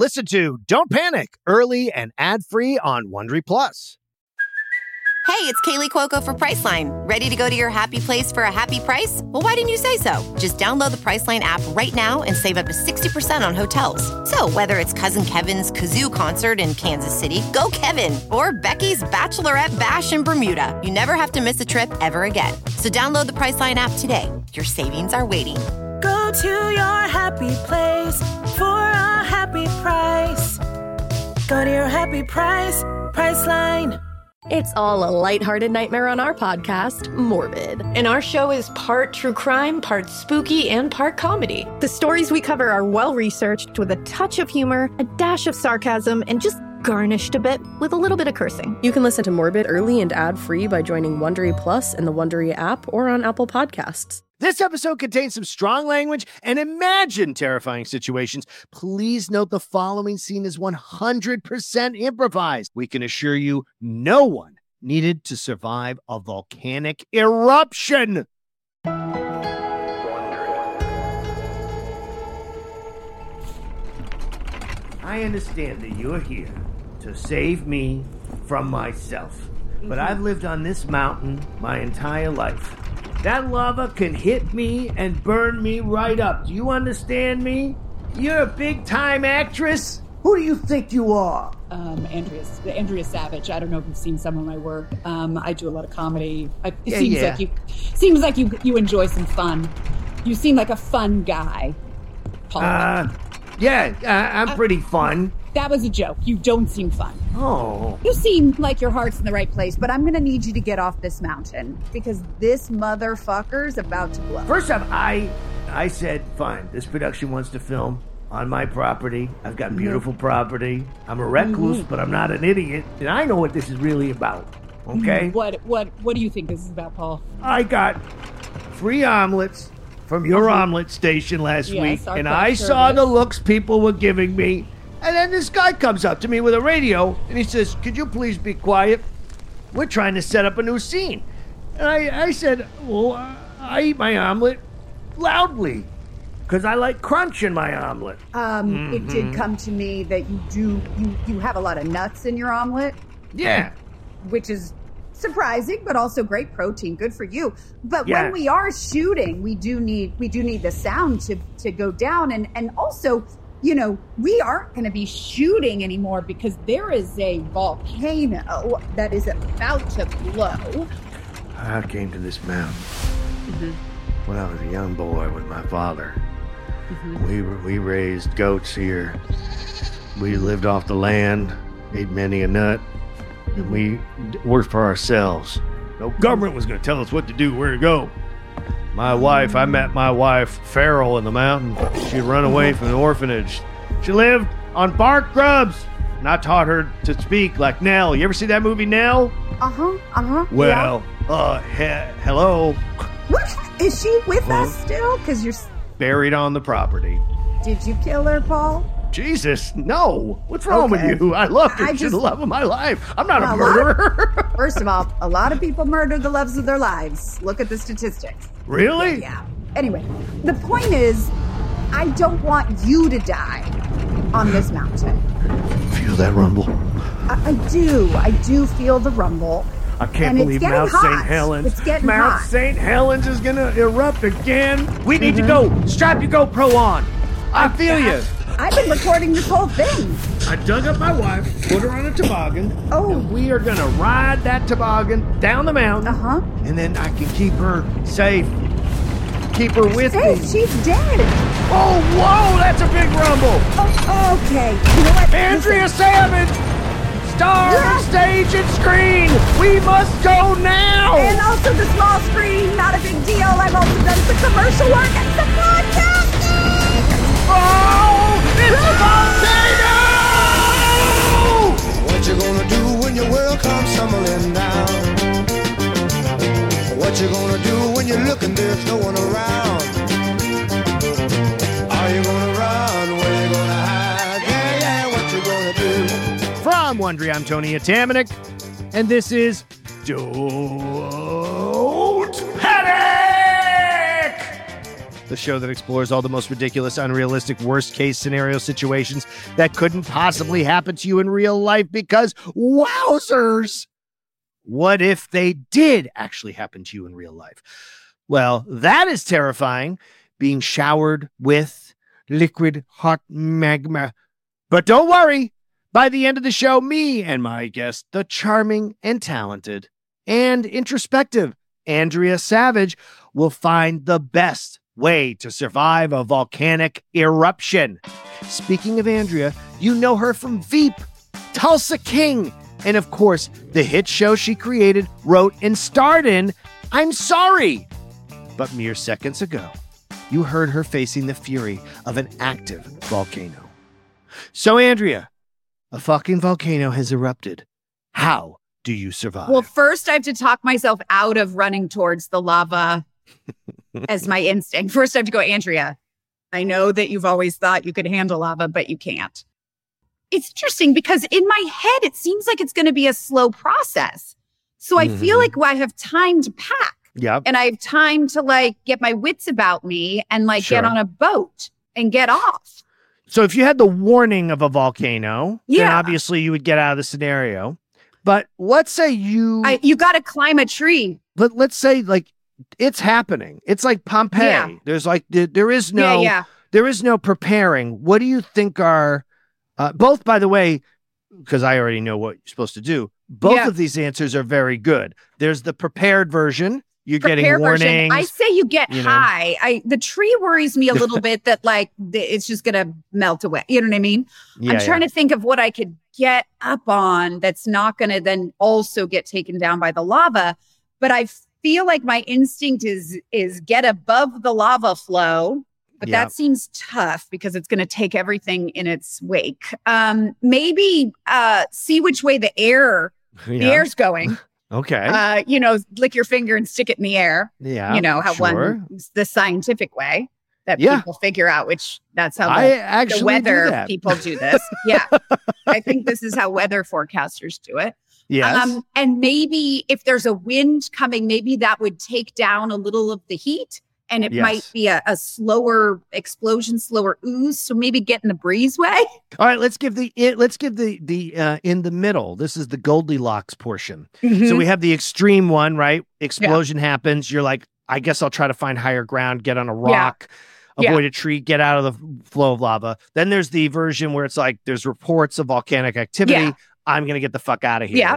Listen to Don't Panic early and ad-free on Wondery Plus. Hey, it's Kaley Cuoco for Priceline. Ready to go to your happy place for a happy price? Well, why didn't you say so? Just download the Priceline app right now and save up to 60% on hotels. So, whether it's Cousin Kevin's Kazoo concert in Kansas City, go Kevin, or Becky's Bachelorette Bash in Bermuda, you never have to miss a trip ever again. So, download the Priceline app today. Your savings are waiting. Go to your happy place for a happy price. Go to your happy price, Priceline. It's all a lighthearted nightmare on our podcast, Morbid. And our show is part true crime, part spooky, and part comedy. The stories we cover are well researched with a touch of humor, a dash of sarcasm, and just garnished a bit with a little bit of cursing. You can listen to Morbid early and ad free by joining Wondery Plus in the Wondery app or on Apple Podcasts. This episode contains some strong language and imagine terrifying situations. Please note the following scene is 100% improvised. We can assure you no one needed to survive a volcanic eruption. I understand that you're here to save me from myself. But mm-hmm. I've lived on this mountain my entire life. That lava can hit me and burn me right up. Do you understand me? You're a big time actress. Who do you think you are? um, Andrea, Andrea Savage. I don't know if you've seen some of my work. Um, I do a lot of comedy. I, it Yeah, seems yeah. like you seems like you you enjoy some fun. You seem like a fun guy, Paul. Uh, yeah, uh, I'm pretty fun. That was a joke. You don't seem fun. Oh, You seem like your heart's in the right place, but I'm gonna need you to get off this mountain because this motherfucker's about to blow. first off, I I said fine. This production wants to film on my property. I've got mm-hmm. beautiful property. I'm a recluse, mm-hmm. but I'm not an idiot, and I know what this is really about. Okay, mm, What what what do you think this is about, Paul? I got free omelets from your mm-hmm. omelet station last Yes, week, and I saw the looks people were giving me. And then this guy comes up to me with a radio, and he says, "Could you please be quiet? We're trying to set up a new scene." And I, I said, "Well, I eat my omelet loudly because I like crunch in my omelet." Um, It did come to me that you do you you have a lot of nuts in your omelet, Yeah. which is surprising, but also great protein. Good for you. But Yeah. when we are shooting, we do need we do need the sound to to go down, and and also. You know, we aren't going to be shooting anymore because there is a volcano that is about to blow. I came to this mountain mm-hmm. when I was a young boy with my father. Mm-hmm. We we raised goats here. We lived off the land, ate many a nut, and we mm-hmm. worked for ourselves. No government was going to tell us what to do, where to go. My wife, I met my wife Farrell in the mountain. She'd run away from the orphanage. She lived on bark grubs, and I taught her to speak like Nell. You ever see that movie Nell? Uh huh. Uh huh. Well, uh, he- hello. What? Is she with Huh? us still? Because you're. Buried on the property. Did you kill her, Paul? Jesus, no. What's wrong Okay. with you? I love her. I She's just- the love of my life. I'm not a murderer. First of all, a lot of people murder the loves of their lives. Look at the statistics. really? Yeah. Anyway, the point is, I don't want you to die on this mountain. Feel that rumble? I, I do. I do feel the rumble. I can't And believe Mount. St. Helens. It's getting Mount. St. Helens is gonna erupt again. We need to mm-hmm. go. Strap your GoPro on. I feel you. I've been recording this whole thing. I dug up my wife, put her on a toboggan. Oh. and we are gonna ride that toboggan down the mountain. Uh huh. And then I can keep her safe. Keep her with me. Hey, me. she's dead. Oh, whoa, that's a big rumble. Oh, okay. You know what? Andrea Listen, Savage, star Yeah. stage and screen. We must go now. And also the small screen, not a big deal. I've also done some commercial work and some podcasting. Oh, it's volcano! What you gonna do when your world comes tumbling down? What you gonna do when you're looking, there's no one around? Are you gonna run? Where you gonna hide? Yeah, yeah, what you gonna do? From Wondery, I'm Tony Atamanuik, and this is Don't the show that explores all the most ridiculous, unrealistic, worst case scenario situations that couldn't possibly happen to you in real life because, wowzers, what if they did actually happen to you in real life? Well, that is terrifying, being showered with liquid hot magma. But don't worry, by the end of the show, me and my guest, the charming and talented and introspective Andrea Savage, will find the best way to survive a volcanic eruption. Speaking of Andrea, you know her from Veep, Tulsa King, and of course, the hit show she created, wrote, and starred in, I'm Sorry. But mere seconds ago, you heard her facing the fury of an active volcano. So, Andrea, a fucking volcano has erupted. How do you survive? Well, first I have to talk myself out of running towards the lava as my instinct. First, I have to go, Andrea. I know that you've always thought you could handle lava, but you can't. It's interesting because in my head, it seems like it's going to be a slow process. So I feel Mhm. like I have time to pack Yep. and I have time to like get my wits about me and like Sure. get on a boat and get off. So if you had the warning of a volcano, then Yeah. obviously you would get out of the scenario. But let's say you I, you got to climb a tree. let, let's say like it's happening. It's like Pompeii. Yeah. There's like there, there is no yeah, yeah. there is no preparing. What do you think are uh, both by the way because I already know what you're supposed to do. Both of these answers are very good. There's the prepared version. You're getting Prepare version. warnings. I say you get you know. high. I the tree worries me a little bit that like the, it's just gonna melt away. You know what I mean? I'm trying to think of what I could get up on that's not gonna then also get taken down by the lava. But I feel like my instinct is is get above the lava flow. But Yeah. that seems tough because it's going to take everything in its wake. Um, maybe uh, see which way the air the air's going. Okay. Uh, you know, lick your finger and stick it in the air yeah. you know how sure. one the scientific way that Yeah. people figure out which that's how I the, actually the weather that. people do this yeah i think this is how weather forecasters do it Yes. um and maybe if there's a wind coming maybe that would take down a little of the heat and it might be a, a slower explosion slower ooze so maybe get in the breezeway All right, let's give the let's give the the uh, in the middle. This is the Goldilocks portion. Mm-hmm. So we have the extreme one, right? Explosion happens. You're like, I guess I'll try to find higher ground, get on a rock, Yeah. avoid a tree, get out of the flow of lava. Then there's the version where it's like there's reports of volcanic activity. I'm gonna get the fuck out of here. Yeah.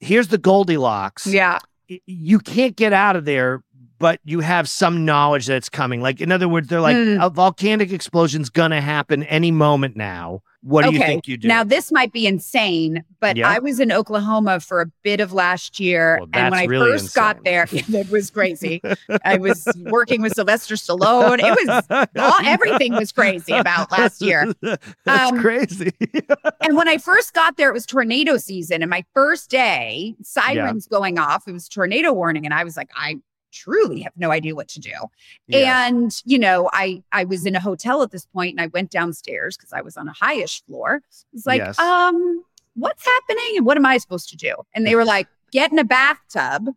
Here's the Goldilocks. yeah You can't get out of there, but you have some knowledge that it's coming. Like in other words, they're like Hmm. a volcanic explosion's gonna happen any moment now. What do you think you do? Now this might be insane, but Yeah. I was in Oklahoma for a bit of last year, Well, and when I really first got there, it was crazy. I was working with Sylvester Stallone. It was all, everything was crazy about last year. That's Um, crazy. And when I first got there, it was tornado season, and my first day, sirens going off. It was tornado warning, and I was like, I truly have no idea what to do. Yeah. And you know, I I was in a hotel at this point, and I went downstairs because I was on a highish floor. It's like, Yes. um, what's happening, and what am I supposed to do? And they were like, get in a bathtub,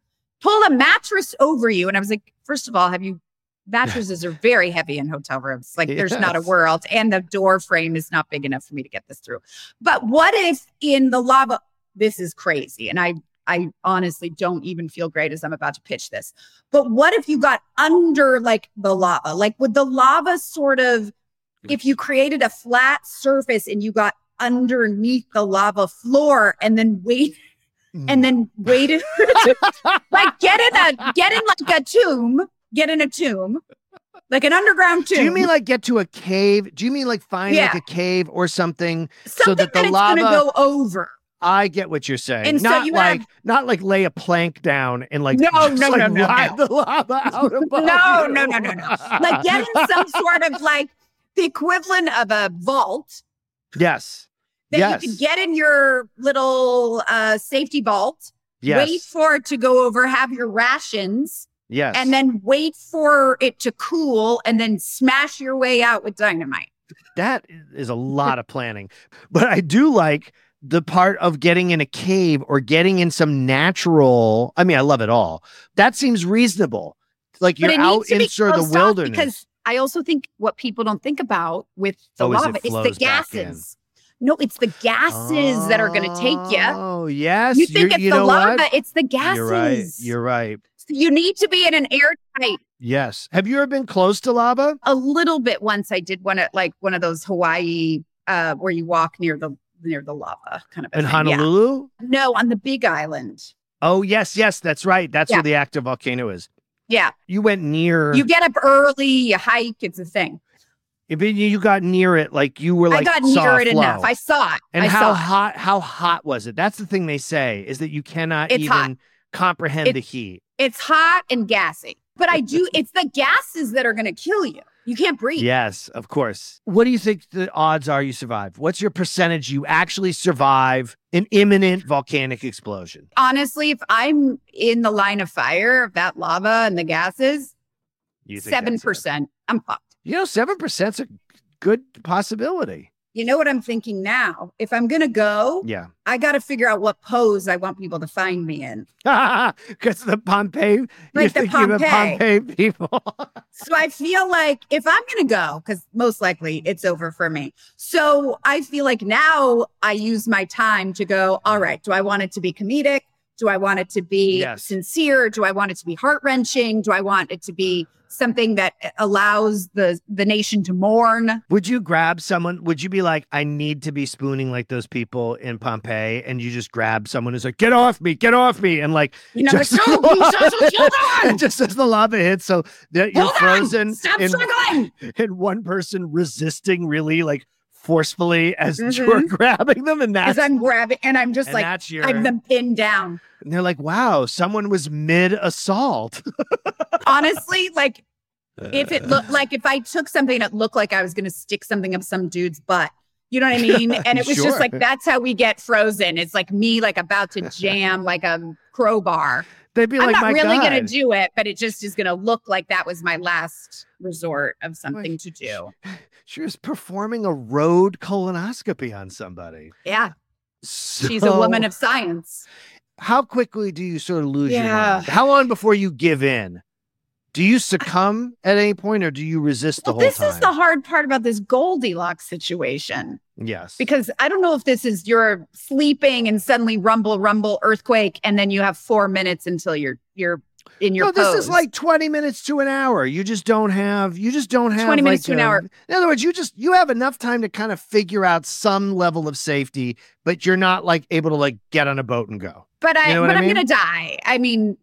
pull a mattress over you, and I was like, first of all, have you? Mattresses are very heavy in hotel rooms. Like, there's not a world, and the door frame is not big enough for me to get this through. But what if in the lava? This is crazy, and I I honestly don't even feel great as I'm about to pitch this. But what if you got under like the lava? Like would the lava sort of if you created a flat surface and you got underneath the lava floor and then wait Mm. and then waited like get in a get in like a tomb, get in a tomb, like an underground tomb. Do you mean like get to a cave? Do you mean like find Yeah. like a cave or something? something that the it's lava- gonna go over? I get what you're saying. And so not you like have- not like lay a plank down and like No, just, no, like, no, no, no. the lava out above No, no, no, no, no. Like get in some sort of like the equivalent of a vault yes, that yes, you could get in your little uh, safety vault, yes, wait for it to go over, have your rations, yes, and then wait for it to cool, and then smash your way out with dynamite. that is a lot of planning. But I do like the part of getting in a cave or getting in some natural. I mean, I love it all. That seems reasonable. Like but you're out in sort of the off wilderness. because I also think what people don't think about with the Oh, is it lava is the flows back in. gases. No, it's the gases that are going to take you. Oh, yes. You think You're- it's you the lava? what? It's the gases. You're right. You're right. You need to be in an airtight. Yes. Have you ever been close to lava? A little bit once I did one at like one of those Hawaii uh where you walk near the near the lava kind of In thing. Yeah. Honolulu? No, on the Big Island. Oh, yes, yes, that's right. That's Yeah. where the active volcano is. Yeah, You went near. you get up early, you hike. It's a thing. If you- you got near it, like you were like I got near it flow. enough. I saw it. and I how saw it. hot? How hot was it? That's the thing they say is that you cannot It's even hot. comprehend It- the heat. It's hot and gassy. But I do. it's the gases that are going to kill you. You can't breathe. Yes, of course. What do you think the odds are you survive? What's your percentage you actually survive an imminent volcanic explosion? Honestly, if I'm in the line of fire of that lava and the gases, You think seven percent. I'm fucked. You know, seven percent's a good possibility. You know what I'm thinking now? If I'm gonna go, Yeah. I got to figure out what pose I want people to find me in. Because the Pompeii, Like the thinking of Pompeii. Pompeii people. So I feel like if I'm gonna go, because most likely it's over for me. So I feel like now I use my time to go. All right, do I want it to be comedic? Do I want it to be Yes. sincere? Do I want it to be heart wrenching? Do I want it to be something that allows the the nation to mourn? Would you grab someone? Would you be like, I need to be spooning like those people in Pompeii? And you just grab someone who's like, get off me, get off me. And like, You know, just, like, no, just- and just as the lava hits, so that you're Hold frozen struggling! and one person resisting really like forcefully as Mhm. you're grabbing them. And As that's, I'm grabbing, and I'm just and like, that's your, I'm them pinned down. and they're like, wow, someone was mid assault. Honestly, like if it looked like if I took something that looked like I was going to stick something up some dude's butt. You know what I mean? And it was Sure. just like that's how we get frozen. It's like me like about to jam like a crowbar. They'd be like, I'm like, not really God. to do it, but it just is going to look like that was my last resort of something to do. She was performing a road colonoscopy on somebody. Yeah, she's a woman of science. how quickly do you sort of lose your mind? How long before you give in? Do you succumb at any point or do you resist the Well, whole this time? is the hard part about this Goldilocks situation. yes. because I don't know if this is you're sleeping and suddenly rumble, rumble, earthquake, and then you have four minutes until you're you're in your no, this is like 20 minutes to an hour. You just don't have you just don't have 20 minutes like, to an uh, hour. In other words, you just you have enough time to kind of figure out some level of safety, but you're not like able to like get on a boat and go. but I you know but I I'm mean? gonna die. I mean,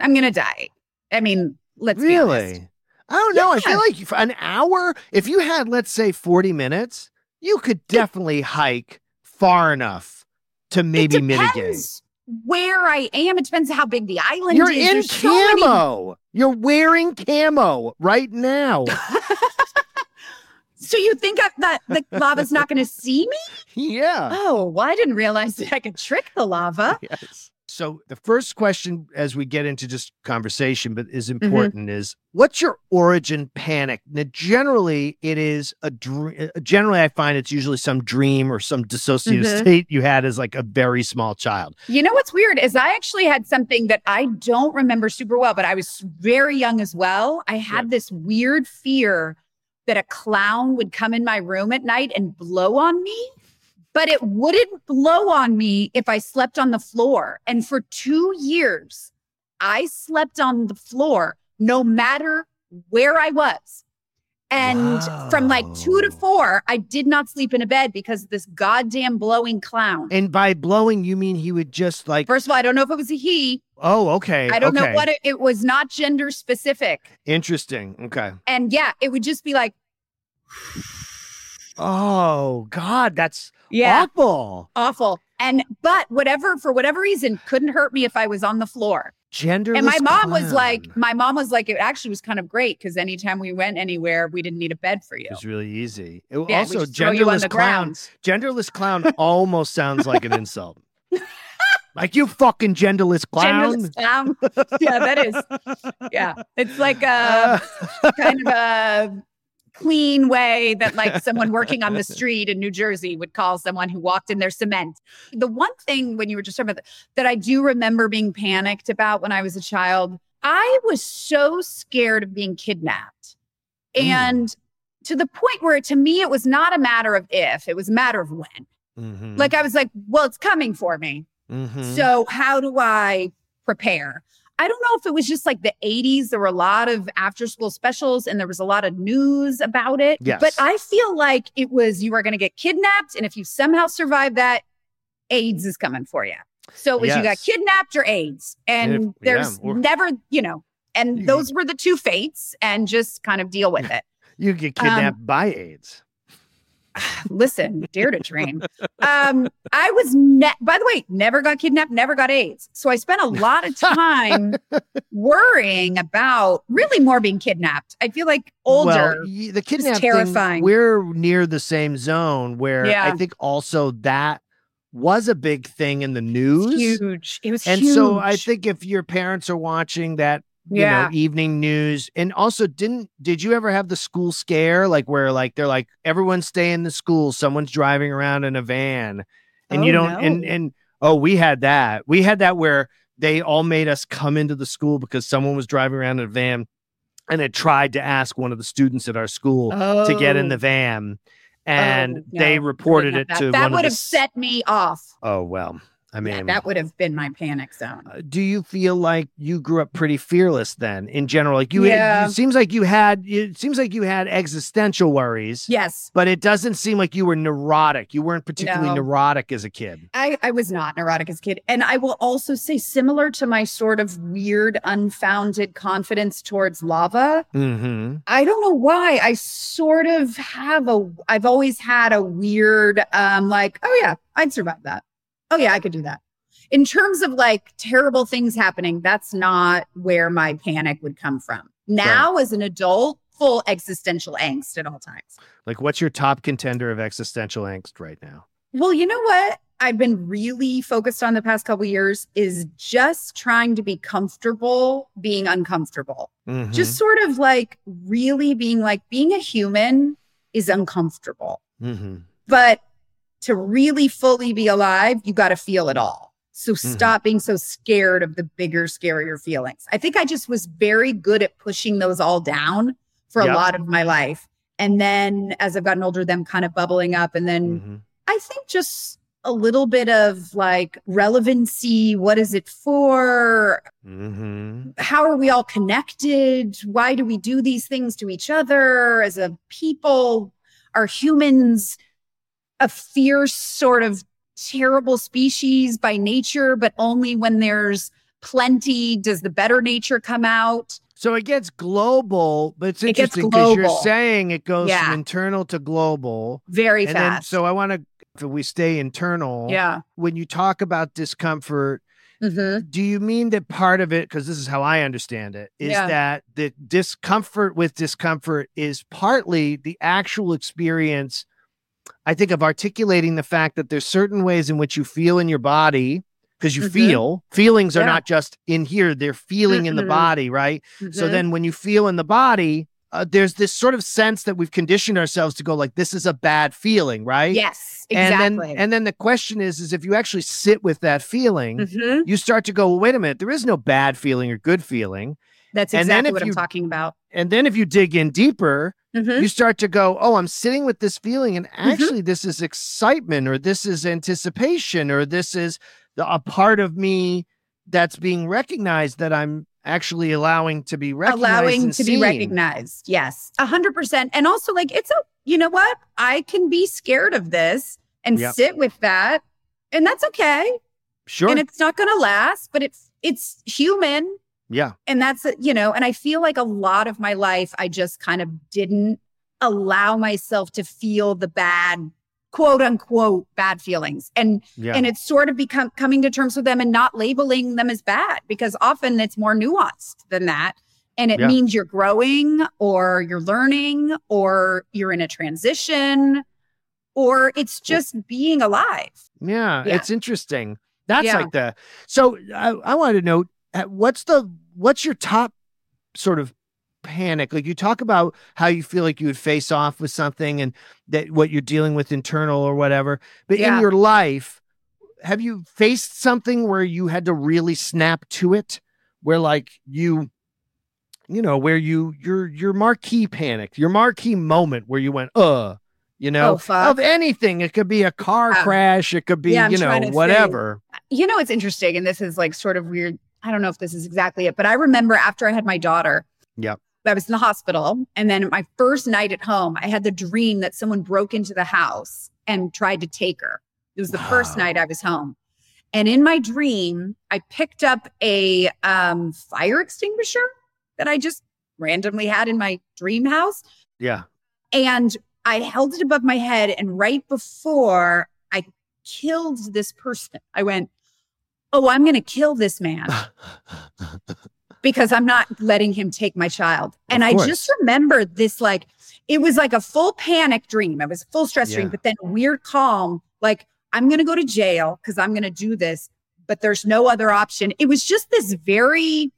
I'm gonna die. I mean, let's. Really? I don't know. I feel like for an hour, if you had, let's say, 40 minutes, you could definitely hike far enough to maybe it mitigate. where I am. It depends how big the island is. You're is. in There's so many- camo. You're wearing camo right now. So you think I, that the lava's not going to see me? yeah. Oh, well, I didn't realize that I could trick the lava. Yes. So the first question as we get into just conversation, but is Mm-hmm. important is what's your origin panic? Now, generally it is a dream. Generally, I find it's usually some dream or some dissociative Mhm. state you had as like a very small child. You know what's weird is I actually had something that I don't remember super well, but I was very young as well. I had this weird fear that a clown would come in my room at night and blow on me, but it wouldn't blow on me if I slept on the floor. And for two years, I slept on the floor no matter where I was. And from like two to four, I did not sleep in a bed because of this goddamn blowing clown. And by blowing, you mean he would just like, First of all, I don't know if it was a he. oh, okay. I don't okay. know what it, it was not gender specific. Interesting. Okay. And yeah, it would just be like, Oh, God, that's yeah, awful. awful. And but whatever for whatever reason couldn't hurt me if I was on the floor. Gender and my mom was like, my mom was like, it actually was kind of great because anytime we went anywhere, we didn't need a bed for you. It was really easy. It, Yeah, also, just throw you on genderless clown. ground. Genderless clown almost sounds like an insult. like you fucking genderless clown. Genderless clown. yeah, that is. Yeah, it's like a Uh, kind of a clean way that like someone working on the street in New Jersey would call someone who walked in their cement. The one thing when you were just talking about that, that I do remember being panicked about when I was a child, I was so scared of being kidnapped And to the point where to me, it was not a matter of if, it was a matter of when. Mhm. Like I was like, well, it's coming for me. Mhm. So how do I prepare? I don't know if it was just like the 80s. There were a lot of after school specials and there was a lot of news about it. Yes. But I feel like it was you are going to get kidnapped. And if you somehow survive that, AIDS is coming for you. So it was you got kidnapped or AIDS. And If- yeah, there's or- never, you know, and You- those were the two fates and just kind of deal with it. you get um, kidnapped by AIDS. Listen, dare to dream. Um, I was, ne- by the way, never got kidnapped, never got AIDS. So I spent a lot of time worrying about really more being kidnapped. I feel like older. Well, the kidnap thing, terrifying. we're near the same zone where I think also that was a big thing in the news. huge. It was And huge. so I think if your parents are watching that, you Yeah. know, evening news, and also didn't did you ever have the school scare like where like they're like everyone stay in the school, someone's driving around in a van, and you Oh, don't and no. and oh we had that we had that where they all made us come into the school because someone was driving around in a van and had tried to ask one of the students at our school to get in the Oh. van, oh, and Oh, they reported it have to that. That would of the have set me off. Oh well, I mean Yeah, that would have been my panic zone. uh, do you feel like you grew up pretty fearless then in general like you Yeah. it seems like you had it seems like you had existential worries Yes. but it doesn't seem like you were neurotic you weren't particularly No. neurotic as a kid I, I was not neurotic as a kid. And I will also say, similar to my sort of weird, unfounded confidence towards lava, mm-hmm I don't know why. I sort of have a, I've always had a weird, um, like, oh yeah, I'd survive that. Oh yeah, I could do that. In terms of like terrible things happening, that's not where my panic would come from. Now, as an adult, full existential angst at all times. like what's your top contender of existential angst right now Well, you know what? I've been really focused on the past couple years is just trying to be comfortable being uncomfortable. Mhm. Just sort of like really being like being a human is uncomfortable. Mhm. But to really fully be alive, you got to feel it all. So Mm-hmm. stop being so scared of the bigger, scarier feelings. I think I just was very good at pushing those all down for Yep. a lot of my life. And then as I've gotten older, them kind of bubbling up. And then Mhm. I think just a little bit of like relevancy. What is it for? Mhm. How are we all connected? Why do we do these things to each other as a people? Are humans a fierce, sort of terrible species by nature, but only when there's plenty does the better nature come out? so it gets global but it's interesting because you're saying it goes Yeah. from internal to global Very and then fast. so i want to if we stay internal yeah. when you talk about discomfort hmm do you mean that part of it because this is how i understand it is Yeah. that the discomfort with discomfort is partly the actual experience i think of articulating the fact that there's certain ways in which you feel in your body because you Mhm. feel feelings are Yeah. not just in here they're feeling in the body right so Mhm. then when you feel in the body uh, there's this sort of sense that we've conditioned ourselves to go like this is a bad feeling right yes, and exactly. then and then the question is is if you actually sit with that feeling Mhm. you start to go, well, wait a minute, there is no bad feeling or good feeling. That's And exactly what you- I'm talking about. And then if you dig in deeper, Mhm. you start to go, oh, I'm sitting with this feeling, and Mm-hmm. actually, this is excitement, or this is anticipation, or this is the, a part of me that's being recognized that I'm actually allowing to be recognized. allowing to seen. be recognized. Yes, a hundred percent. And also, like, it's a you know what? I can be scared of this and Yep. sit with that, and that's okay. Sure. And it's not going to last, but it's it's human, yeah. and that's uh, you know. And I feel like a lot of my life, I just kind of didn't allow myself to feel the bad quote unquote bad feelings and Yeah. and it's sort of become coming to terms with them and not labeling them as bad because often it's more nuanced than that and it Yeah. means you're growing or you're learning or you're in a transition or it's just being alive Yeah, Yeah. it's interesting. That's like the so I, I wanted to know what's the what's your top sort of panic like you talk about how you feel like you would face off with something and that what you're dealing with internal or whatever but in your life have you faced something where you had to really snap to it where like you you know, where you your your marquee panic, your marquee moment where you went, uh, you know, Oh, of anything. It could be a car Yeah. crash, it could be, Yeah, you know, whatever. You know, it's interesting, and this is like sort of weird. I don't know if this is exactly it, but I remember after I had my daughter, Yep. I was in the hospital. And then my first night at home, I had the dream that someone broke into the house and tried to take her. It was the first night I was home. And in my dream, I picked up a um, fire extinguisher that I just randomly had in my dream house. Yeah. And I held it above my head. And right before I killed this person, I went, Oh, I'm going to kill this man because I'm not letting him take my child. And I just remember this like, it was like a full panic dream. It was a full stress dream, but then weird calm, like, I'm going to go to jail because I'm going to do this, but there's no other option. It was just this very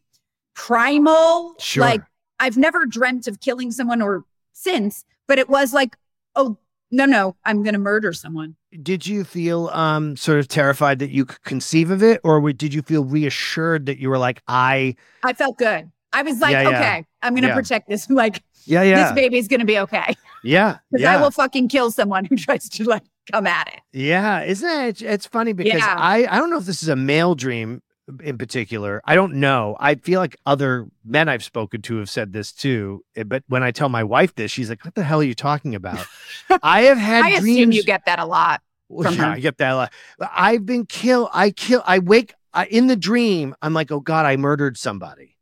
primal, Sure. like, I've never dreamt of killing someone or since, but it was like, oh, no, no, I'm going to murder someone. Did you feel um sort of terrified that you could conceive of it, or did you feel reassured that you were like, I, I felt good. I was like, Yeah, yeah. okay, I'm going to Yeah. protect this. Like, yeah, yeah, this baby's going to be okay. yeah, Because yeah. I will fucking kill someone who tries to like come at it. Yeah, isn't it? It's, funny because. I I don't know if this is a male dream in particular. I don't know. I feel like other men I've spoken to have said this too. eh, But when I tell my wife this, she's like, "What the hell are you talking about?" I have had I dreams. assume you get that a lot. Well, yeah, her. I get that a lot. I've been killed. I kill. I wake I, in the dream. I'm like, oh God, I murdered somebody.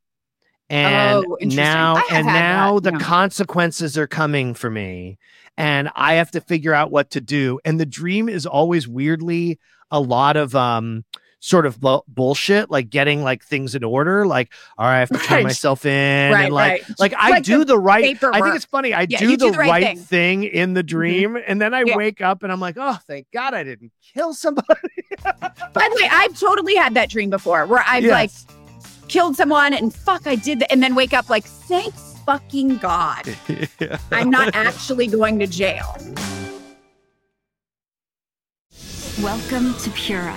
And Oh, now, and now that, the yeah. consequences are coming for me, and I have to figure out what to do. And the dream is always weirdly a lot of um sort of bu- bullshit, like getting like things in order. Like, all right, I have to turn Right. myself in, Right, and like, right. like I Like do the the right. I think it's funny. I Yeah, do the, do the right right thing. thing in the mm-hmm. dream, and then I Yeah. wake up and I'm like, oh, thank God I didn't kill somebody. By the way, I've totally had that dream before where I've like killed someone and fuck, I did that. And then wake up like, thanks fucking God. I'm not actually going to jail. Welcome to Pura,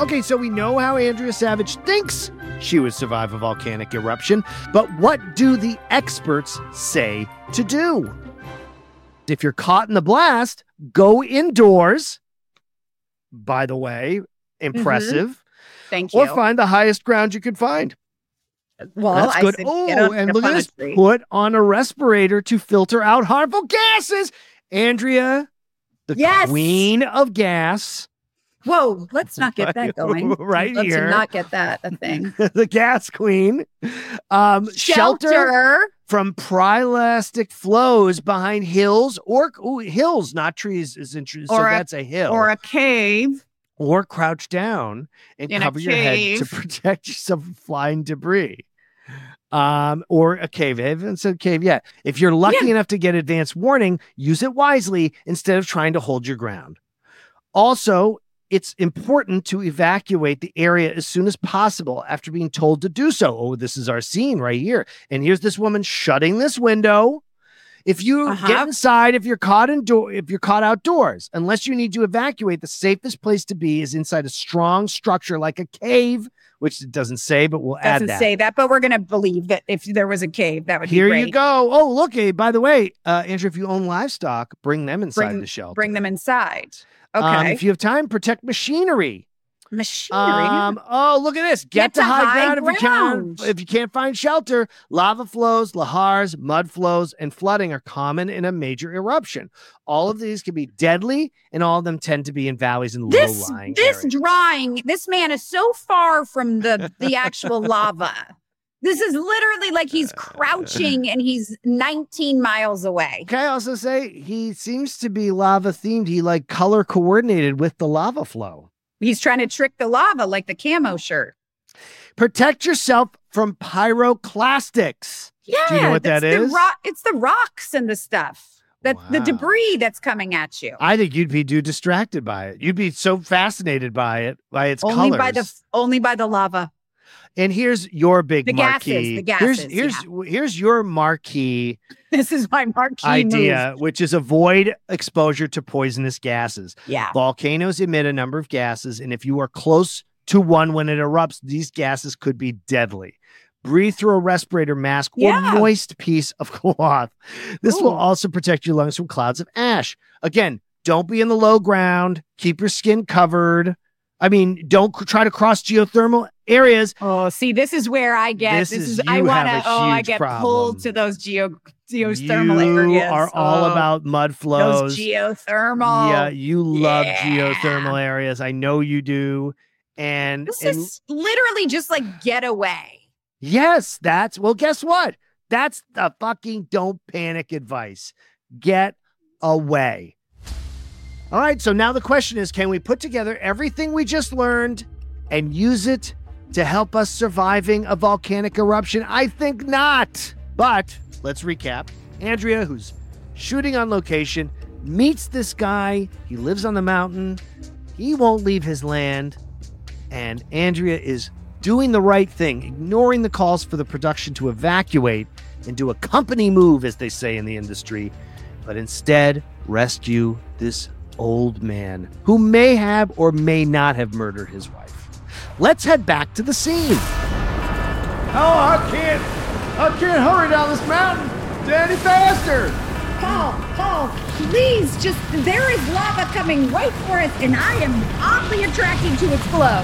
Okay, so we know how Andrea Savage thinks she would survive a volcanic eruption, but what do the experts say to do? If you're caught in the blast, go indoors. By the way, impressive. Thank you. Or find the highest ground you can find. well, That's good. Oh, and look at this. Put on a respirator to filter out harmful gases. Andrea, the Yes. queen of gas. Whoa, let's not get that going. right Let's here. not get that a thing. the gas queen. Um, shelter. Shelter. from pyroclastic flows behind hills or ooh, hills, not trees is interesting. So a- that's a hill. Or a cave. or crouch down and In cover your head to protect yourself from flying debris. Um, or a cave. I haven't said cave yet. If you're lucky enough to get advance warning, use it wisely instead of trying to hold your ground. Also, it's important to evacuate the area as soon as possible after being told to do so. Oh, this is our scene right here. And here's this woman shutting this window. If you Uh-huh. get inside, if you're caught indoor, if you're caught outdoors, unless you need to evacuate, the safest place to be is inside a strong structure like a cave, which it doesn't say, but we'll add Doesn't that. say that, but we're going to believe that if there was a cave, that would Here be. Here you go. Oh, look. Hey, by the way, uh, Andrew, if you own livestock, bring them inside Bring, the shelter. bring them inside. Okay. Um, if you have time, protect machinery. Machinery. Um, oh, look at this. Get, Get to high, high ground, if you can. If you can't find shelter, lava flows, lahars, mud flows, and flooding are common in a major eruption. All of these can be deadly, and all of them tend to be in valleys and this low-lying this areas. drawing, this man is so far from the the actual lava. This is literally like he's uh, crouching and he's 19 miles away. Can I also say he seems to be lava themed? He like color coordinated with the lava flow. He's trying to trick the lava like the camo shirt. Protect yourself from pyroclastics. Yeah, Do you know what that's the ro- it's the rocks and the stuff. That the debris that's coming at you. I think you'd be too distracted by it. You'd be so fascinated by it, by its only colors. by the only by the lava. And here's your big The gases, marquee. the gases, here's here's here's your marquee This is my marquee idea, move. which is avoid exposure to poisonous gases. Yeah. Volcanoes emit a number of gases, and if you are close to one when it erupts, these gases could be deadly. Breathe through a respirator mask Yeah. or moist piece of cloth. This will also protect your lungs from clouds of ash. Again, don't be in the low ground. Keep your skin covered. I mean, don't try to cross geothermal areas. Oh, see, this is where I get. This This, is- is, I want to. Oh, I get problem. pulled to those geo geothermal you areas. are all Oh, about mud flows. those geothermal. Yeah, you love Yeah. geothermal areas. I know you do. And, This and is literally just like getaway. yes, that's well, guess what? That's the fucking don't panic advice. Get away. All right, so now the question is can we put together everything we just learned and use it to help us surviving a volcanic eruption? I think not. But let's recap. Andrea, who's shooting on location, meets this guy. He lives on the mountain. He won't leave his land. And Andrea is doing the right thing, ignoring the calls for the production to evacuate and do a company move, as they say in the industry, but instead rescue this old man who may have or may not have murdered his wife. Let's head back to the scene. Oh, I can't. I can't hurry down this mountain any faster. Paul, Paul, please, just there is lava coming right for us, and I am oddly attracted to its glow.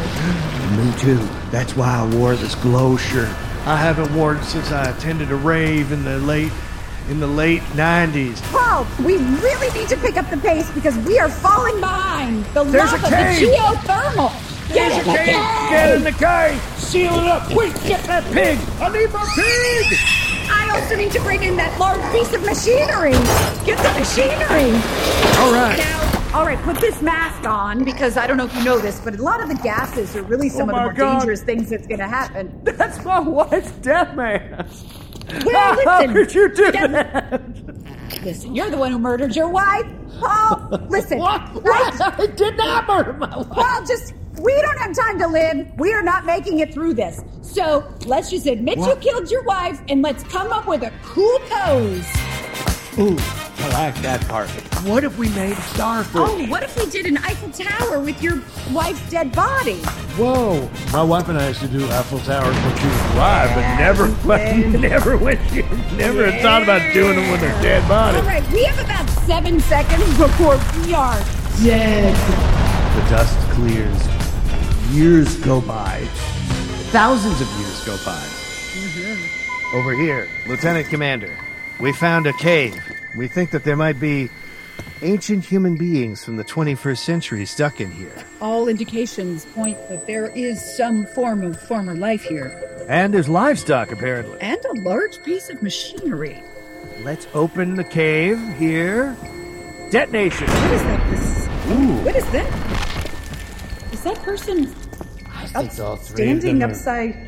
Me too. That's why I wore this glow shirt. I haven't worn it since I attended a rave in the late in the late 90s. Paul, we really need to pick up the pace because we are falling behind. The There's a lava, cave. the geothermal. Get There's a cave. Get in the cave. Seal it up. Quick, get that pig. I need my pig. I also need to bring in that large piece of machinery. Get the machinery. All right. Now, all right, put this mask on because I don't know if you know this, but a lot of the gases are really some Oh of the more God. dangerous things that's going to happen. That's my wife's death mask. Well, How listen. could you do Get- that? Listen, you're the one who murdered your wife. Paul, listen. What? What? I did not murder my wife. Paul, just, we don't have time to live. We are not making it through this. So let's just admit What? you killed your wife and let's come up with a cool pose. Ooh, I like that part. What if we made starfish? Oh, what if we did an Eiffel Tower with your wife's dead body? Whoa! My wife and I used to do Eiffel Towers when she was alive, but never, when, never when she never had thought about doing them with her dead body. All right, we have about seven seconds before we are dead. The dust clears. Years go by. Thousands of years go by. Mm-hmm. Over here, Lieutenant Commander, we found a cave. We think that there might be ancient human beings from the 21st century stuck in here. All indications point that there is some form of former life here. And there's livestock, apparently. And a large piece of machinery. Let's open the cave here. Detonation. What is that? This, Ooh. what is that? Is that person Standing upside.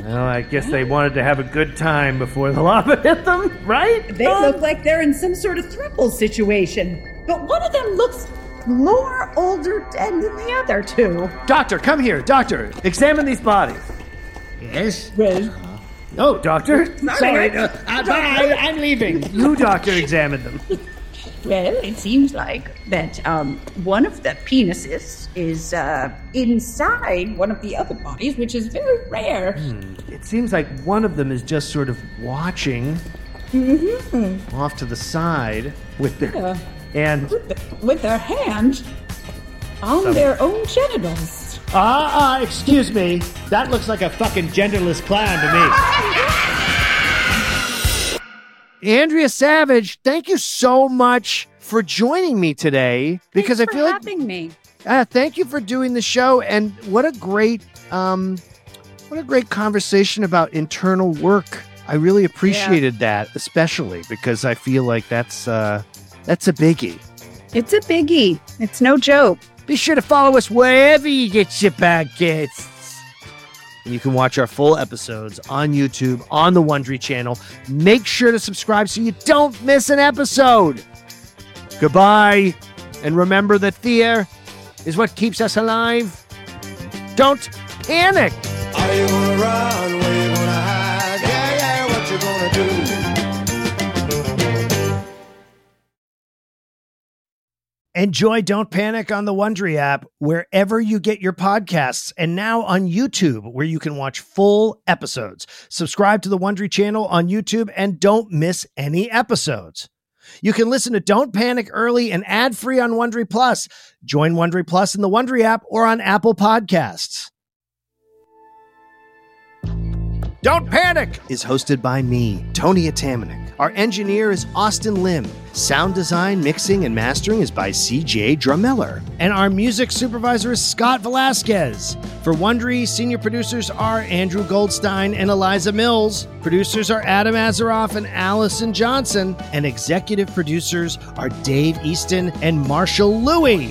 Well, I guess they wanted to have a good time before the lava hit them, right? They look like they're in some sort of throuple situation. But one of them looks more older dead than the other two. Doctor, come here. Doctor, examine these bodies. Yes? Well, No, doctor. Sorry, uh, uh, bye, I'm leaving. You, doctor, examine them. Well, it seems like that um, one of the penises is uh, inside one of the other bodies, which is very rare. It seems like one of them is just sort of watching Mm-hmm. off to the side with their Yeah. and with their hand on Some- their own genitals. Ah, ah, excuse me. That looks like a fucking genderless clown to me. Andrea Savage, thank you so much for joining me today because I feel like having me. uh, thank you for doing the show and what a great um what a great conversation about internal work. I really appreciated that, especially because I feel like that's uh that's a biggie. It's a biggie. It's no joke. Be sure to follow us wherever you get your podcasts. And you can watch our full episodes on YouTube on the Wondery channel. Make sure to subscribe so you don't miss an episode. Goodbye. And remember that fear is what keeps us alive. Don't panic. Enjoy Don't Panic on the Wondery app wherever you get your podcasts and now on YouTube where you can watch full episodes. Subscribe to the Wondery channel on YouTube and don't miss any episodes. You can listen to Don't Panic early and ad-free on Wondery Plus. Join Wondery Plus in the Wondery app or on Apple Podcasts. Don't Panic is hosted by me, Tony Atamanuik. Our engineer is Austin Lim. Sound design, mixing, and mastering is by CJ Drumeller. And our music supervisor is Scott Velasquez. For Wondery, senior producers are Andrew Goldstein and Eliza Mills. Producers are Adam Azaroff and Allison Johnson. And executive producers are Dave Easton and Marshall Lewy.